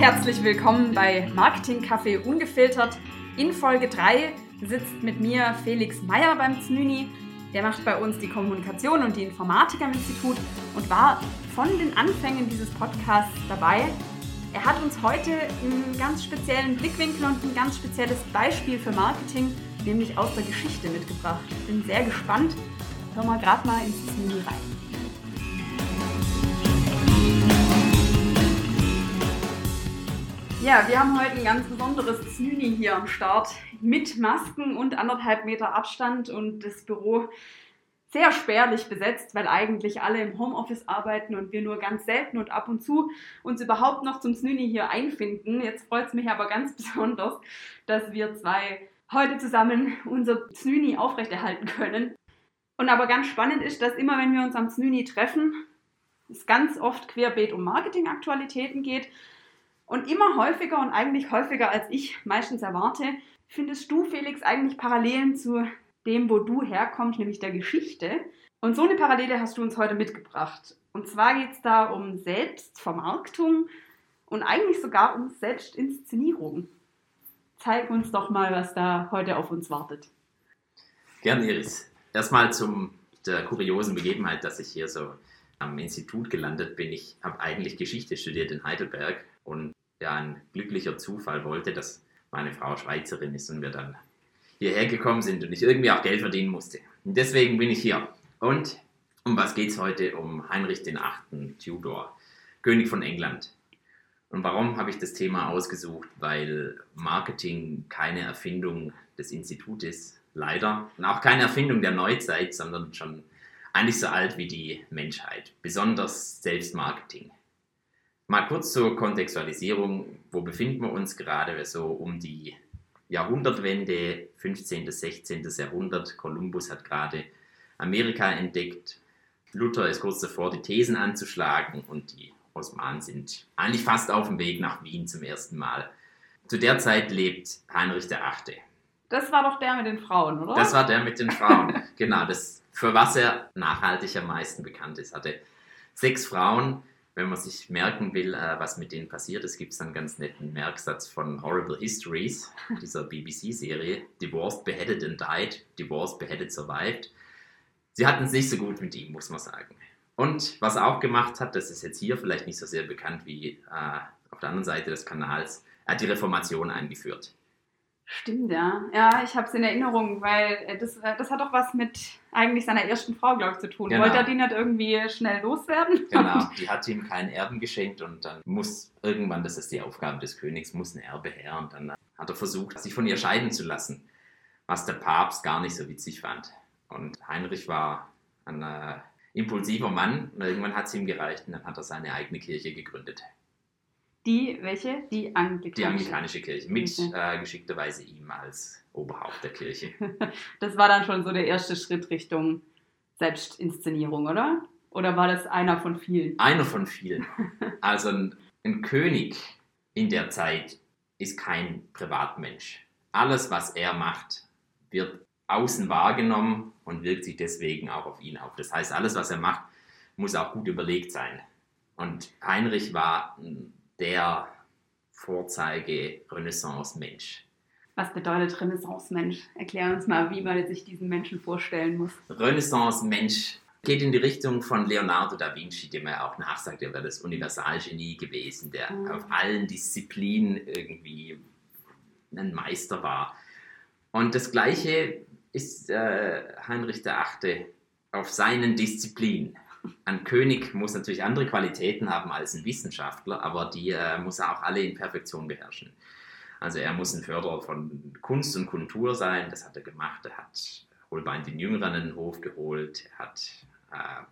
herzlich willkommen bei Marketing Café Ungefiltert. In Folge 3 sitzt mit mir Felix Meyer beim Znüni. Der macht bei uns die Kommunikation und die Informatik am Institut und war von den Anfängen dieses Podcasts dabei. Er hat uns heute einen ganz speziellen Blickwinkel und ein ganz spezielles Beispiel für Marketing, nämlich aus der Geschichte mitgebracht. Bin sehr gespannt. Hören wir gerade mal ins Znüni rein. Ja, wir haben heute ein ganz besonderes Zyni hier am Start mit Masken und anderthalb Meter Abstand und das Büro sehr spärlich besetzt, weil eigentlich alle im Homeoffice arbeiten und wir nur ganz selten und ab und zu uns überhaupt noch zum Snüni hier einfinden. Jetzt freut es mich aber ganz besonders, dass wir zwei heute zusammen unser Snüni aufrechterhalten können. Und aber ganz spannend ist, dass immer wenn wir uns am Snüni treffen, es ganz oft querbeet um Marketingaktualitäten geht und immer häufiger und eigentlich häufiger als ich meistens erwarte, findest du, Felix, eigentlich Parallelen zu dem, wo du herkommst, nämlich der Geschichte. Und so eine Parallele hast du uns heute mitgebracht. Und zwar geht es da um Selbstvermarktung und eigentlich sogar um Selbstinszenierung. Zeig uns doch mal, was da heute auf uns wartet. Gern, Iris. Erstmal zum der kuriosen Begebenheit, dass ich hier so am Institut gelandet bin. Ich habe eigentlich Geschichte studiert in Heidelberg und ja ein glücklicher Zufall wollte, dass meine Frau Schweizerin ist und wir dann hierher gekommen sind und ich irgendwie auch Geld verdienen musste. Und deswegen bin ich hier. Und um was geht es heute? Um Heinrich VIII. Tudor, König von England. Und warum habe ich das Thema ausgesucht? Weil Marketing keine Erfindung des Institutes, leider, und auch keine Erfindung der Neuzeit, sondern schon eigentlich so alt wie die Menschheit, besonders Selbstmarketing. Mal kurz zur Kontextualisierung. Wo befinden wir uns gerade? So um die Jahrhundertwende, 15. bis 16. Jahrhundert. Kolumbus hat gerade Amerika entdeckt. Luther ist kurz davor, die Thesen anzuschlagen und die Osmanen sind eigentlich fast auf dem Weg nach Wien zum ersten Mal. Zu der Zeit lebt Heinrich VIII. Das war doch der mit den Frauen, oder? Das war der mit den Frauen, genau. Das, für was er nachhaltig am meisten bekannt ist. Hatte sechs Frauen, wenn man sich merken will, äh, was mit denen passiert ist, gibt es einen ganz netten Merksatz von Horrible Histories, dieser BBC-Serie. Divorced, beheaded and died. Divorced, beheaded, survived. Sie hatten es nicht so gut mit ihm, muss man sagen. Und was er auch gemacht hat, das ist jetzt hier vielleicht nicht so sehr bekannt wie äh, auf der anderen Seite des Kanals, er hat die Reformation eingeführt. Stimmt, ja. Ja, ich habe es in Erinnerung, weil äh, das, äh, das hat doch was mit eigentlich seiner ersten Frau, glaube ich, zu tun. Genau. Wollte er die nicht irgendwie schnell loswerden? Genau, die hat ihm keinen Erben geschenkt und dann muss irgendwann, das ist die Aufgabe des Königs, muss ein Erbe her und dann hat er versucht, sich von ihr scheiden zu lassen, was der Papst gar nicht so witzig fand. Und Heinrich war ein äh, impulsiver Mann und irgendwann hat es ihm gereicht und dann hat er seine eigene Kirche gegründet. Die, welche? Die anglikanische. Die anglikanische Kirche, mit okay. äh, geschickterweise ihm als Oberhaupt der Kirche. das war dann schon so der erste Schritt Richtung Selbstinszenierung, oder? Oder war das einer von vielen? Einer von vielen. Also ein, ein König in der Zeit ist kein Privatmensch. Alles, was er macht, wird außen wahrgenommen und wirkt sich deswegen auch auf ihn auf. Das heißt, alles, was er macht, muss auch gut überlegt sein. Und Heinrich war ein der Vorzeige-Renaissance-Mensch. Was bedeutet Renaissance-Mensch? Erklär uns mal, wie man sich diesen Menschen vorstellen muss. Renaissance-Mensch geht in die Richtung von Leonardo da Vinci, dem er auch nachsagt, er wäre das Universalgenie gewesen, der mhm. auf allen Disziplinen irgendwie ein Meister war. Und das Gleiche ist äh, Heinrich VIII. auf seinen Disziplinen ein König muss natürlich andere Qualitäten haben als ein Wissenschaftler, aber die äh, muss er auch alle in Perfektion beherrschen. Also er muss ein Förderer von Kunst und Kultur sein, das hat er gemacht. Er hat Holbein den Jüngeren in den Hof geholt, er hat äh,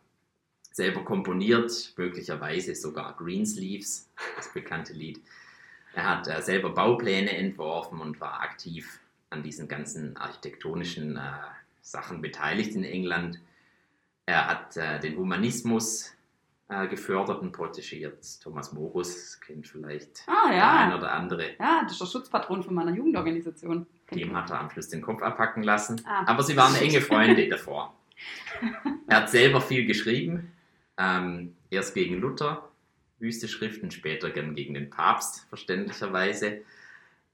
selber komponiert, möglicherweise sogar Greensleeves, das bekannte Lied. Er hat äh, selber Baupläne entworfen und war aktiv an diesen ganzen architektonischen äh, Sachen beteiligt in England. Er hat äh, den Humanismus äh, gefördert und protegiert. Thomas Morus kennt vielleicht ah, ja. der ein oder andere. Ja, das ist der Schutzpatron von meiner Jugendorganisation. Dem hat er am Schluss den Kopf abhacken lassen. Ah. Aber sie waren enge Freunde davor. Er hat selber viel geschrieben, ähm, erst gegen Luther, wüste Schriften, später gern gegen den Papst, verständlicherweise.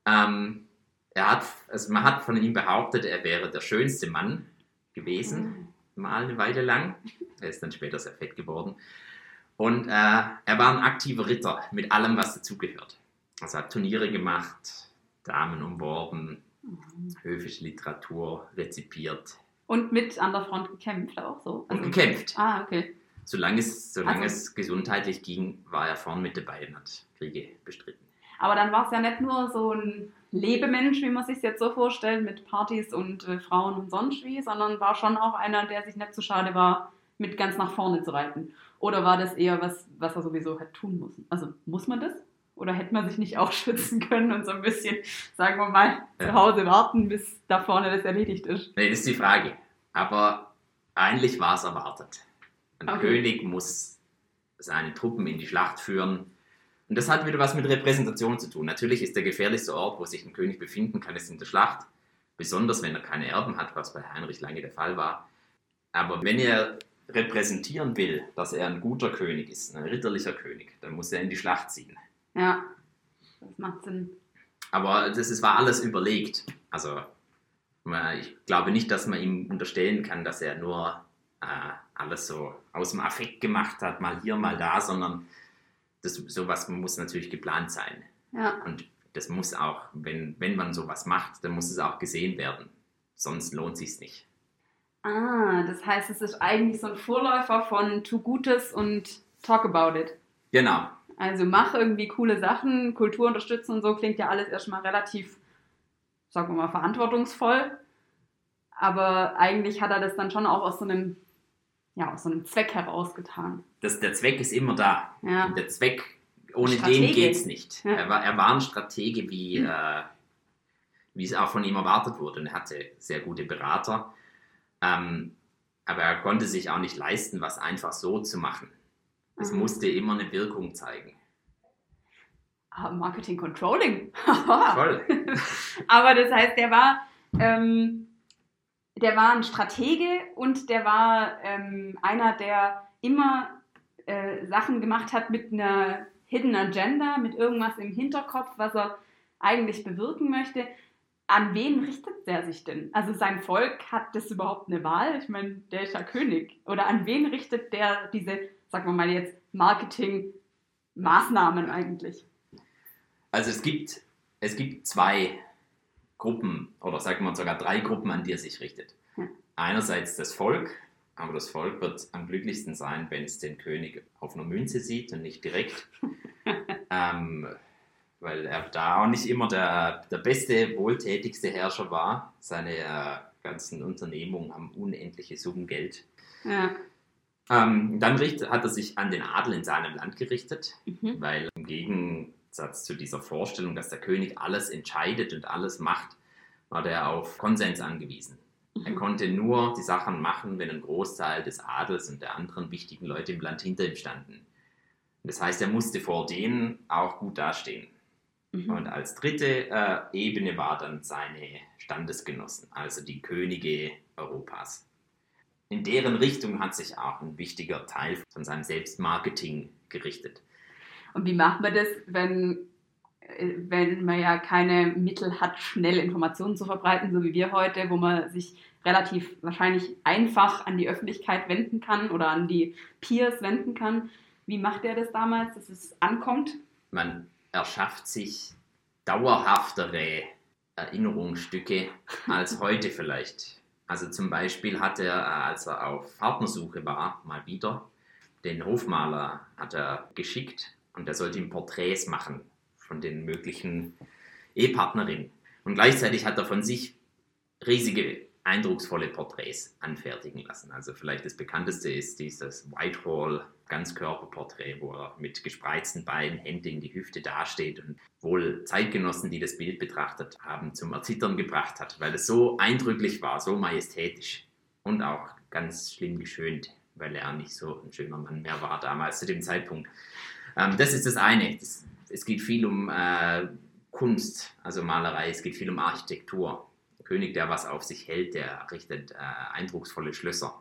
Ähm, er hat, also man hat von ihm behauptet, er wäre der schönste Mann gewesen, mal eine Weile lang. Er ist dann später sehr fett geworden. Und äh, er war ein aktiver Ritter mit allem, was dazugehört. Also hat Turniere gemacht, Damen umworben, höfische Literatur rezipiert. Und mit an der Front gekämpft auch so. Und gekämpft. Ah, okay. Solange es, solange Also- es gesundheitlich ging, war er vorn mit dabei und hat Kriege bestritten. Aber dann war es ja nicht nur so ein Lebemensch, wie man sich jetzt so vorstellt, mit Partys und äh, Frauen und sonst wie, sondern war schon auch einer, der sich nicht zu schade war, mit ganz nach vorne zu reiten. Oder war das eher was, was er sowieso hat tun müssen? Also muss man das? Oder hätte man sich nicht auch schützen können und so ein bisschen, sagen wir mal, Ja. zu Hause warten, bis da vorne das erledigt ist? Nee, das ist die Frage. Aber eigentlich war es erwartet. Ein Okay. König muss seine Truppen in die Schlacht führen. Und das hat wieder was mit Repräsentation zu tun. Natürlich ist der gefährlichste Ort, wo sich ein König befinden kann, ist in der Schlacht. Besonders wenn er keine Erben hat, was bei Heinrich lange der Fall war. Aber wenn er repräsentieren will, dass er ein guter König ist, ein ritterlicher König, dann muss er in die Schlacht ziehen. Ja, das macht Sinn. Aber das ist, war alles überlegt. Also ich glaube nicht, dass man ihm unterstellen kann, dass er nur äh, alles so aus dem Affekt gemacht hat, mal hier, mal da, sondern das, sowas muss natürlich geplant sein. Ja, Und das muss auch, wenn, wenn man sowas macht, dann muss es auch gesehen werden. Sonst lohnt sich nicht. Ah, das heißt, es ist eigentlich so ein Vorläufer von Tu Gutes und Talk About It. Genau. Also mach irgendwie coole Sachen, Kultur unterstützen und so klingt ja alles erstmal relativ, sagen wir mal, verantwortungsvoll. Aber eigentlich hat er das dann schon auch aus so einem, ja, aus so einem Zweck herausgetan. Das, der Zweck ist immer da. Ja. Der Zweck, ohne Stratege. den geht es nicht. Ja. Er, war, er war ein Stratege, wie, äh, wie es auch von ihm erwartet wurde. Und er hatte sehr gute Berater. Ähm, aber er konnte sich auch nicht leisten, was einfach so zu machen. Es Mhm. musste immer eine Wirkung zeigen. Ah, Marketing Controlling. Voll. Aber das heißt, der war, ähm, der war ein Stratege und der war ähm, einer, der immer äh, Sachen gemacht hat mit einer Hidden Agenda, mit irgendwas im Hinterkopf, was er eigentlich bewirken möchte. An wen richtet der sich denn? Also sein Volk hat das überhaupt eine Wahl? Ich meine, der ist ja König. Oder an wen richtet der diese, sagen wir mal jetzt, Marketing-Maßnahmen eigentlich? Also es gibt, es gibt zwei Gruppen oder sagen wir sogar drei Gruppen, an die er sich richtet. Ja. Einerseits das Volk, aber das Volk wird am glücklichsten sein, wenn es den König auf einer Münze sieht und nicht direkt. ähm, weil er da auch nicht immer der, der beste, wohltätigste Herrscher war. Seine äh, ganzen Unternehmungen haben unendliche Summen Geld. Ja. Ähm, dann hat er sich an den Adel in seinem Land gerichtet Mhm. weil im Gegensatz zu dieser Vorstellung, dass der König alles entscheidet und alles macht, war der auf Konsens angewiesen. Er Mhm. konnte nur die Sachen machen, wenn ein Großteil des Adels und der anderen wichtigen Leute im Land hinter ihm standen. Das heißt, er musste vor denen auch gut dastehen. Mhm. Und als dritte äh, Ebene war dann seine Standesgenossen, also die Könige Europas. In deren Richtung hat sich auch ein wichtiger Teil von seinem Selbstmarketing gerichtet. Und wie macht man das, wenn, äh, wenn man ja keine Mittel hat, schnell Informationen zu verbreiten, so wie wir heute, wo man sich relativ wahrscheinlich einfach an die Öffentlichkeit wenden kann oder an die Peers wenden kann? Wie macht er das damals, dass es ankommt? man erschafft sich dauerhaftere Erinnerungsstücke als heute vielleicht. Also zum Beispiel hat er, äh, als er auf Partnersuche war, mal wieder, den Hofmaler hat er geschickt und er sollte ihm Porträts machen von den möglichen Ehepartnerinnen. Und gleichzeitig hat er von sich riesige, eindrucksvolle Porträts anfertigen lassen. Also vielleicht das bekannteste ist dieses Whitehall Ganzkörperporträt, wo er mit gespreizten Beinen, Hände in die Hüfte dasteht und wohl Zeitgenossen, die das Bild betrachtet haben, zum Erzittern gebracht hat, weil es so eindrücklich war, so majestätisch und auch ganz schlimm geschönt, weil er nicht so ein schöner Mann mehr war damals zu dem Zeitpunkt. Ähm, das ist das eine. Das, es geht viel um äh, Kunst, also Malerei, es geht viel um Architektur. Der König, der was auf sich hält, der errichtet äh, eindrucksvolle Schlösser.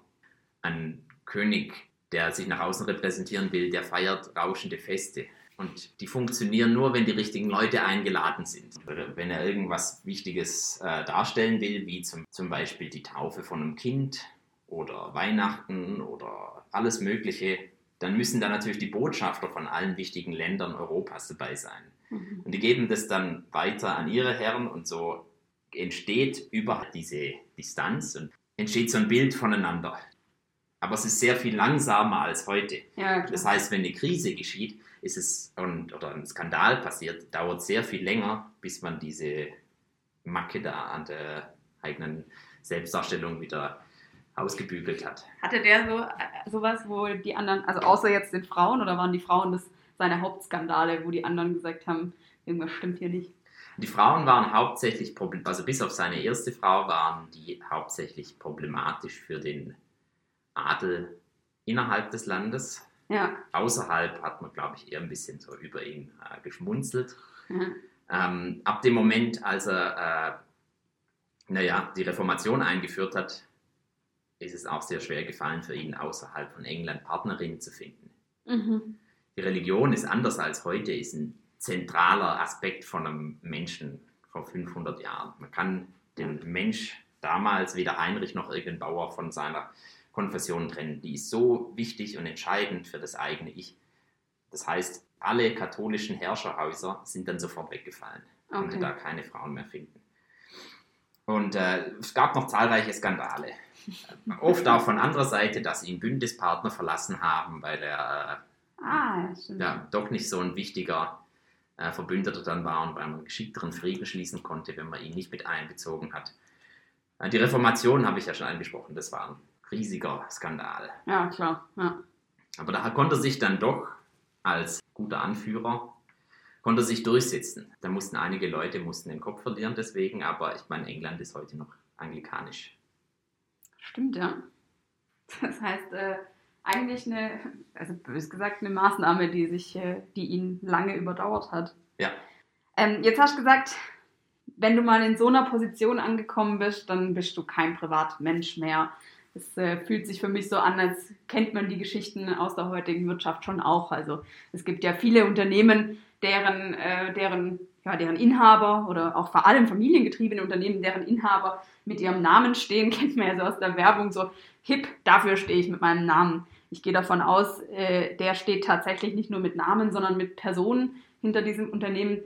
Ein König, der sich nach außen repräsentieren will, der feiert rauschende Feste. Und die funktionieren nur, wenn die richtigen Leute eingeladen sind. Oder wenn er irgendwas Wichtiges äh, darstellen will, wie zum, zum Beispiel die Taufe von einem Kind oder Weihnachten oder alles Mögliche, dann müssen da natürlich die Botschafter von allen wichtigen Ländern Europas dabei sein. Mhm. Und die geben das dann weiter an ihre Herren und so entsteht über diese Distanz und entsteht so ein Bild voneinander. Aber es ist sehr viel langsamer als heute. Ja, das heißt, wenn eine Krise geschieht, ist es und, oder ein Skandal passiert, dauert sehr viel länger, bis man diese Macke da an der eigenen Selbstdarstellung wieder ausgebügelt hat. Hatte der so äh, sowas, wo die anderen, also außer jetzt den Frauen, oder waren die Frauen das seine Hauptskandale, wo die anderen gesagt haben, irgendwas stimmt hier nicht? Die Frauen waren hauptsächlich, also bis auf seine erste Frau, waren die hauptsächlich problematisch für den Adel innerhalb des Landes. Ja. Außerhalb hat man, glaube ich, eher ein bisschen so über ihn äh, geschmunzelt. Mhm. Ähm, ab dem Moment, als er, äh, naja, die Reformation eingeführt hat, ist es auch sehr schwer gefallen für ihn, außerhalb von England Partnerinnen zu finden. Mhm. Die Religion ist anders als heute, ist ein zentraler Aspekt von einem Menschen vor 500 Jahren. Man kann den Mensch damals, weder Heinrich noch irgendein Bauer, von seiner Konfession trennen. Die ist so wichtig und entscheidend für das eigene Ich. Das heißt, alle katholischen Herrscherhäuser sind dann sofort weggefallen, okay. konnte da keine Frauen mehr finden. Und äh, es gab noch zahlreiche Skandale. Oft auch von anderer Seite, dass ihn Bündnispartner verlassen haben, weil er äh, ah, ja, doch nicht so ein wichtiger äh, Verbündeter dann war und weil man geschickteren Frieden schließen konnte, wenn man ihn nicht mit einbezogen hat. Äh, die Reformation habe ich ja schon angesprochen, das war ein riesiger Skandal. Ja, klar. Ja. Aber da konnte er sich dann doch als guter Anführer konnte sich durchsetzen. Da mussten einige Leute mussten den Kopf verlieren deswegen, aber ich meine, England ist heute noch anglikanisch. Stimmt, ja. Das heißt, äh, eigentlich eine, also bös gesagt, eine Maßnahme, die sich, äh, die ihn lange überdauert hat. Ja. Ähm, jetzt hast du gesagt, wenn du mal in so einer Position angekommen bist, dann bist du kein Privatmensch mehr. Es äh, fühlt sich für mich so an, als kennt man die Geschichten aus der heutigen Wirtschaft schon auch. Also es gibt ja viele Unternehmen, deren, äh, deren, ja, deren Inhaber oder auch vor allem familiengetriebene Unternehmen, deren Inhaber mit ihrem Namen stehen, kennt man ja so aus der Werbung so, hip, dafür stehe ich mit meinem Namen. Ich gehe davon aus, äh, der steht tatsächlich nicht nur mit Namen, sondern mit Personen hinter diesem Unternehmen.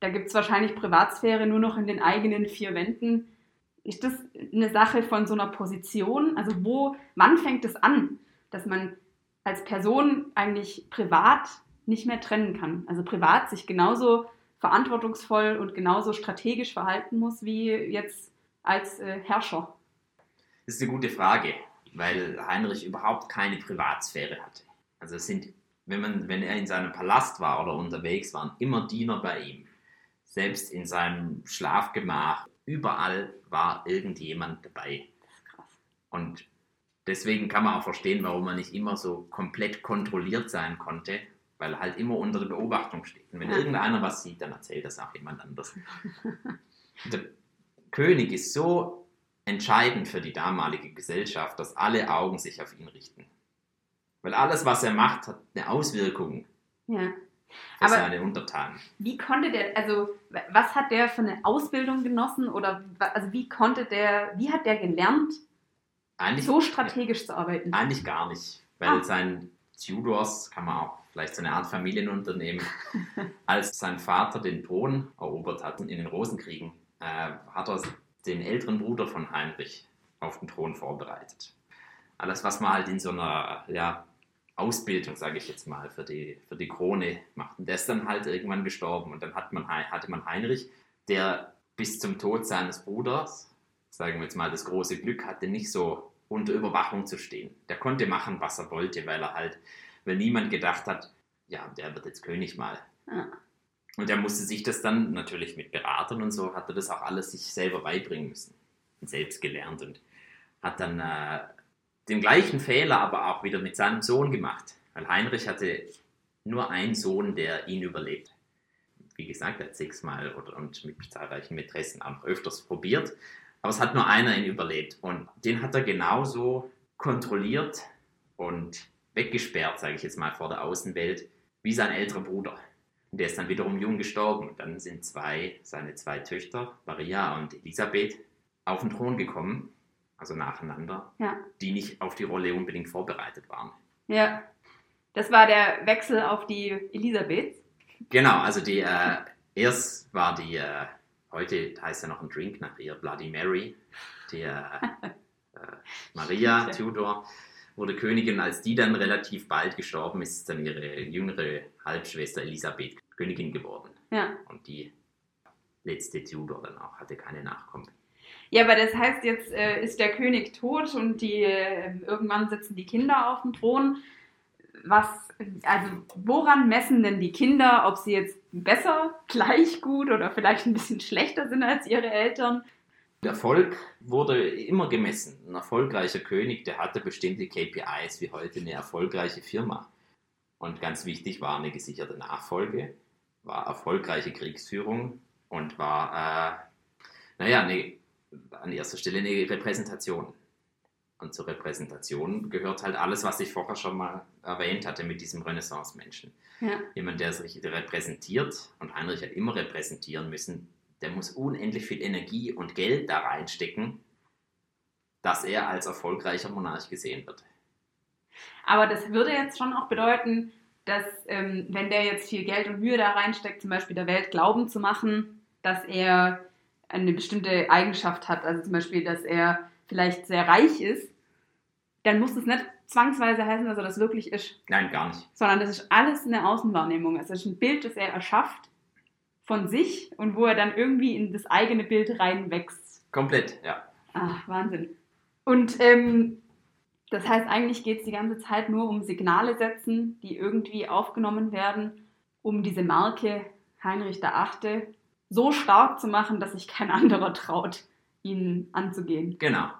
Da gibt es wahrscheinlich Privatsphäre nur noch in den eigenen vier Wänden. Ist das eine Sache von so einer Position? Also wo, wann fängt es an, dass man als Person eigentlich privat nicht mehr trennen kann? Also privat sich genauso verantwortungsvoll und genauso strategisch verhalten muss wie jetzt als äh, Herrscher? Das ist eine gute Frage, weil Heinrich überhaupt keine Privatsphäre hatte. Also es sind, wenn, man, wenn er in seinem Palast war oder unterwegs, waren immer Diener bei ihm. Selbst in seinem Schlafgemach, überall war irgendjemand dabei. Und deswegen kann man auch verstehen, warum er nicht immer so komplett kontrolliert sein konnte, weil er halt immer unter der Beobachtung steht. Und wenn ja. irgendeiner was sieht, dann erzählt das auch jemand anders. der König ist so entscheidend für die damalige Gesellschaft, dass alle Augen sich auf ihn richten. Weil alles, was er macht, hat eine Auswirkung ja. für Aber seine Untertanen. Wie konnte der, also was hat der für eine Ausbildung genossen oder also wie konnte der, wie hat der gelernt, eigentlich, so strategisch zu arbeiten? Eigentlich gar nicht, weil ah. sein Tudors, kann man auch vielleicht so eine Art Familienunternehmen, als sein Vater den Thron erobert hat in den Rosenkriegen, äh, hat er den älteren Bruder von Heinrich auf den Thron vorbereitet. Alles, was man halt in so einer ja, Ausbildung, sage ich jetzt mal, für die, für die Krone macht. Und der ist dann halt irgendwann gestorben. Und dann hat man, hatte man Heinrich, der bis zum Tod seines Bruders, sagen wir jetzt mal, das große Glück hatte, nicht so unter Überwachung zu stehen. Der konnte machen, was er wollte, weil er halt, weil niemand gedacht hat, ja, der wird jetzt König mal. Ja. Und er musste sich das dann natürlich mit Beratern und so, hat er das auch alles sich selber beibringen müssen. Und selbst gelernt und hat dann äh, den gleichen Fehler aber auch wieder mit seinem Sohn gemacht. Weil Heinrich hatte nur einen Sohn, der ihn überlebt. Wie gesagt, er hat sechsmal oder, und mit zahlreichen Mätressen auch noch öfters probiert. Aber es hat nur einer ihn überlebt. Und den hat er genauso kontrolliert und weggesperrt, sage ich jetzt mal, vor der Außenwelt, wie sein älterer Bruder. Und der ist dann wiederum jung gestorben. Und dann sind zwei, seine zwei Töchter, Maria und Elisabeth, auf den Thron gekommen, also nacheinander, Ja. die nicht auf die Rolle unbedingt vorbereitet waren. Ja. Das war der Wechsel auf die Elisabeth. Genau, also die, äh, erst war die, äh, heute heißt ja noch ein Drink nach ihr, Bloody Mary, die äh, äh, Maria. Tudor wurde Königin, als die dann relativ bald gestorben ist, ist dann ihre jüngere Halbschwester Elisabeth Königin geworden. Ja. Und die letzte Tudor dann auch hatte keine Nachkommen. Ja, aber das heißt, jetzt äh, ist der König tot und die äh, irgendwann sitzen die Kinder auf dem Thron. Was, also woran messen denn die Kinder, ob sie jetzt besser, gleich gut oder vielleicht ein bisschen schlechter sind als ihre Eltern? Der Erfolg wurde immer gemessen. Ein erfolgreicher König, der hatte bestimmte KPIs wie heute eine erfolgreiche Firma. Und ganz wichtig war eine gesicherte Nachfolge, war erfolgreiche Kriegsführung und war, äh, naja, eine, an erster Stelle eine Repräsentation. Und zur Repräsentation gehört halt alles, was ich vorher schon mal erwähnt hatte mit diesem Renaissance-Menschen. Ja. Jemand, der sich repräsentiert, und Heinrich hat immer repräsentieren müssen, der muss unendlich viel Energie und Geld da reinstecken, dass er als erfolgreicher Monarch gesehen wird. Aber das würde jetzt schon auch bedeuten, dass ähm, wenn der jetzt viel Geld und Mühe da reinsteckt, zum Beispiel der Welt glauben zu machen, dass er eine bestimmte Eigenschaft hat, also zum Beispiel, dass er vielleicht sehr reich ist, dann muss es nicht zwangsweise heißen, dass er das wirklich ist, Nein, gar nicht. sondern das ist alles eine Außenwahrnehmung. Es ist ein Bild, das er erschafft von sich und wo er dann irgendwie in das eigene Bild reinwächst. Komplett, ja. Ah, Wahnsinn. Und ähm, das heißt, eigentlich geht es die ganze Zeit nur um Signale setzen, die irgendwie aufgenommen werden, um diese Marke Heinrich VIII. so stark zu machen, dass sich kein anderer traut, ihn anzugehen. Genau.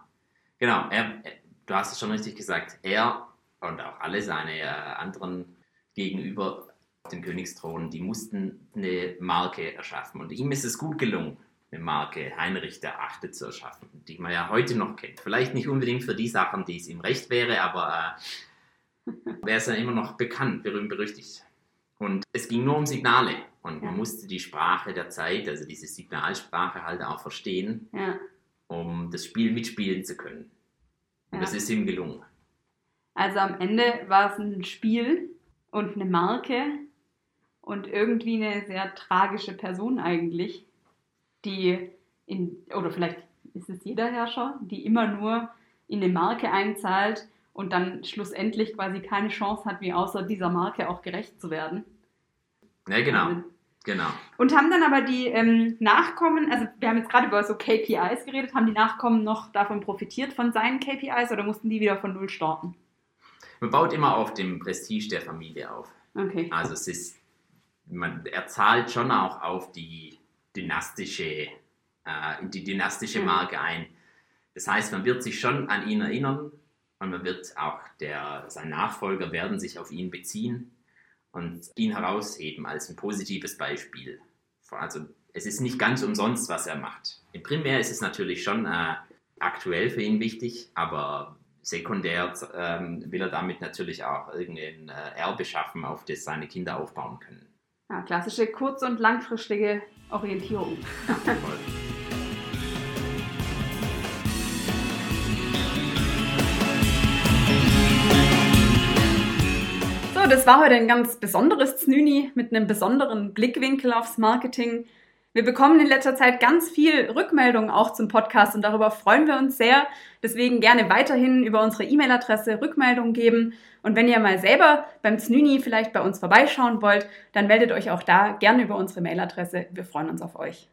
Genau. Er, er, du hast es schon richtig gesagt. Er und auch alle seine äh, anderen Gegenüber dem Königsthron, die mussten eine Marke erschaffen. Und ihm ist es gut gelungen, eine Marke Heinrich VIII. zu erschaffen, die man ja heute noch kennt. Vielleicht nicht unbedingt für die Sachen, die es ihm recht wäre, aber äh, er ist ja immer noch bekannt, berühmt, berüchtigt. Und es ging nur um Signale. Und man Ja. musste die Sprache der Zeit, also diese Signalsprache halt auch verstehen, Ja. um das Spiel mitspielen zu können. Und Ja. das ist ihm gelungen. Also am Ende war es ein Spiel und eine Marke und irgendwie eine sehr tragische Person eigentlich, die in, oder vielleicht ist es jeder Herrscher, die immer nur in eine Marke einzahlt und dann schlussendlich quasi keine Chance hat, wie außer dieser Marke auch gerecht zu werden. Ja, genau. Wahnsinn. Genau. Und haben dann aber die ähm, Nachkommen, also wir haben jetzt gerade über so KPIs geredet, haben die Nachkommen noch davon profitiert, von seinen KPIs oder mussten die wieder von Null starten? Man baut immer auf dem Prestige der Familie auf. Okay. Also es ist, man, er zahlt schon auch auf die dynastische, äh, die dynastische Mhm. Marke ein. Das heißt, man wird sich schon an ihn erinnern und man wird auch, der, sein Nachfolger werden sich auf ihn beziehen und ihn herausheben als ein positives Beispiel. Also es ist nicht ganz umsonst, was er macht. Im Primär ist es natürlich schon äh, aktuell für ihn wichtig, aber sekundär ähm, will er damit natürlich auch irgendein äh, Erbe schaffen, auf das seine Kinder aufbauen können. Ja, klassische kurz- und langfristige Orientierung. So, das war heute ein ganz besonderes Znüni mit einem besonderen Blickwinkel aufs Marketing. Wir bekommen in letzter Zeit ganz viel Rückmeldungen auch zum Podcast und darüber freuen wir uns sehr. Deswegen gerne weiterhin über unsere E-Mail-Adresse Rückmeldungen geben. Und wenn ihr mal selber beim Znüni vielleicht bei uns vorbeischauen wollt, dann meldet euch auch da gerne über unsere Mailadresse. Wir freuen uns auf euch.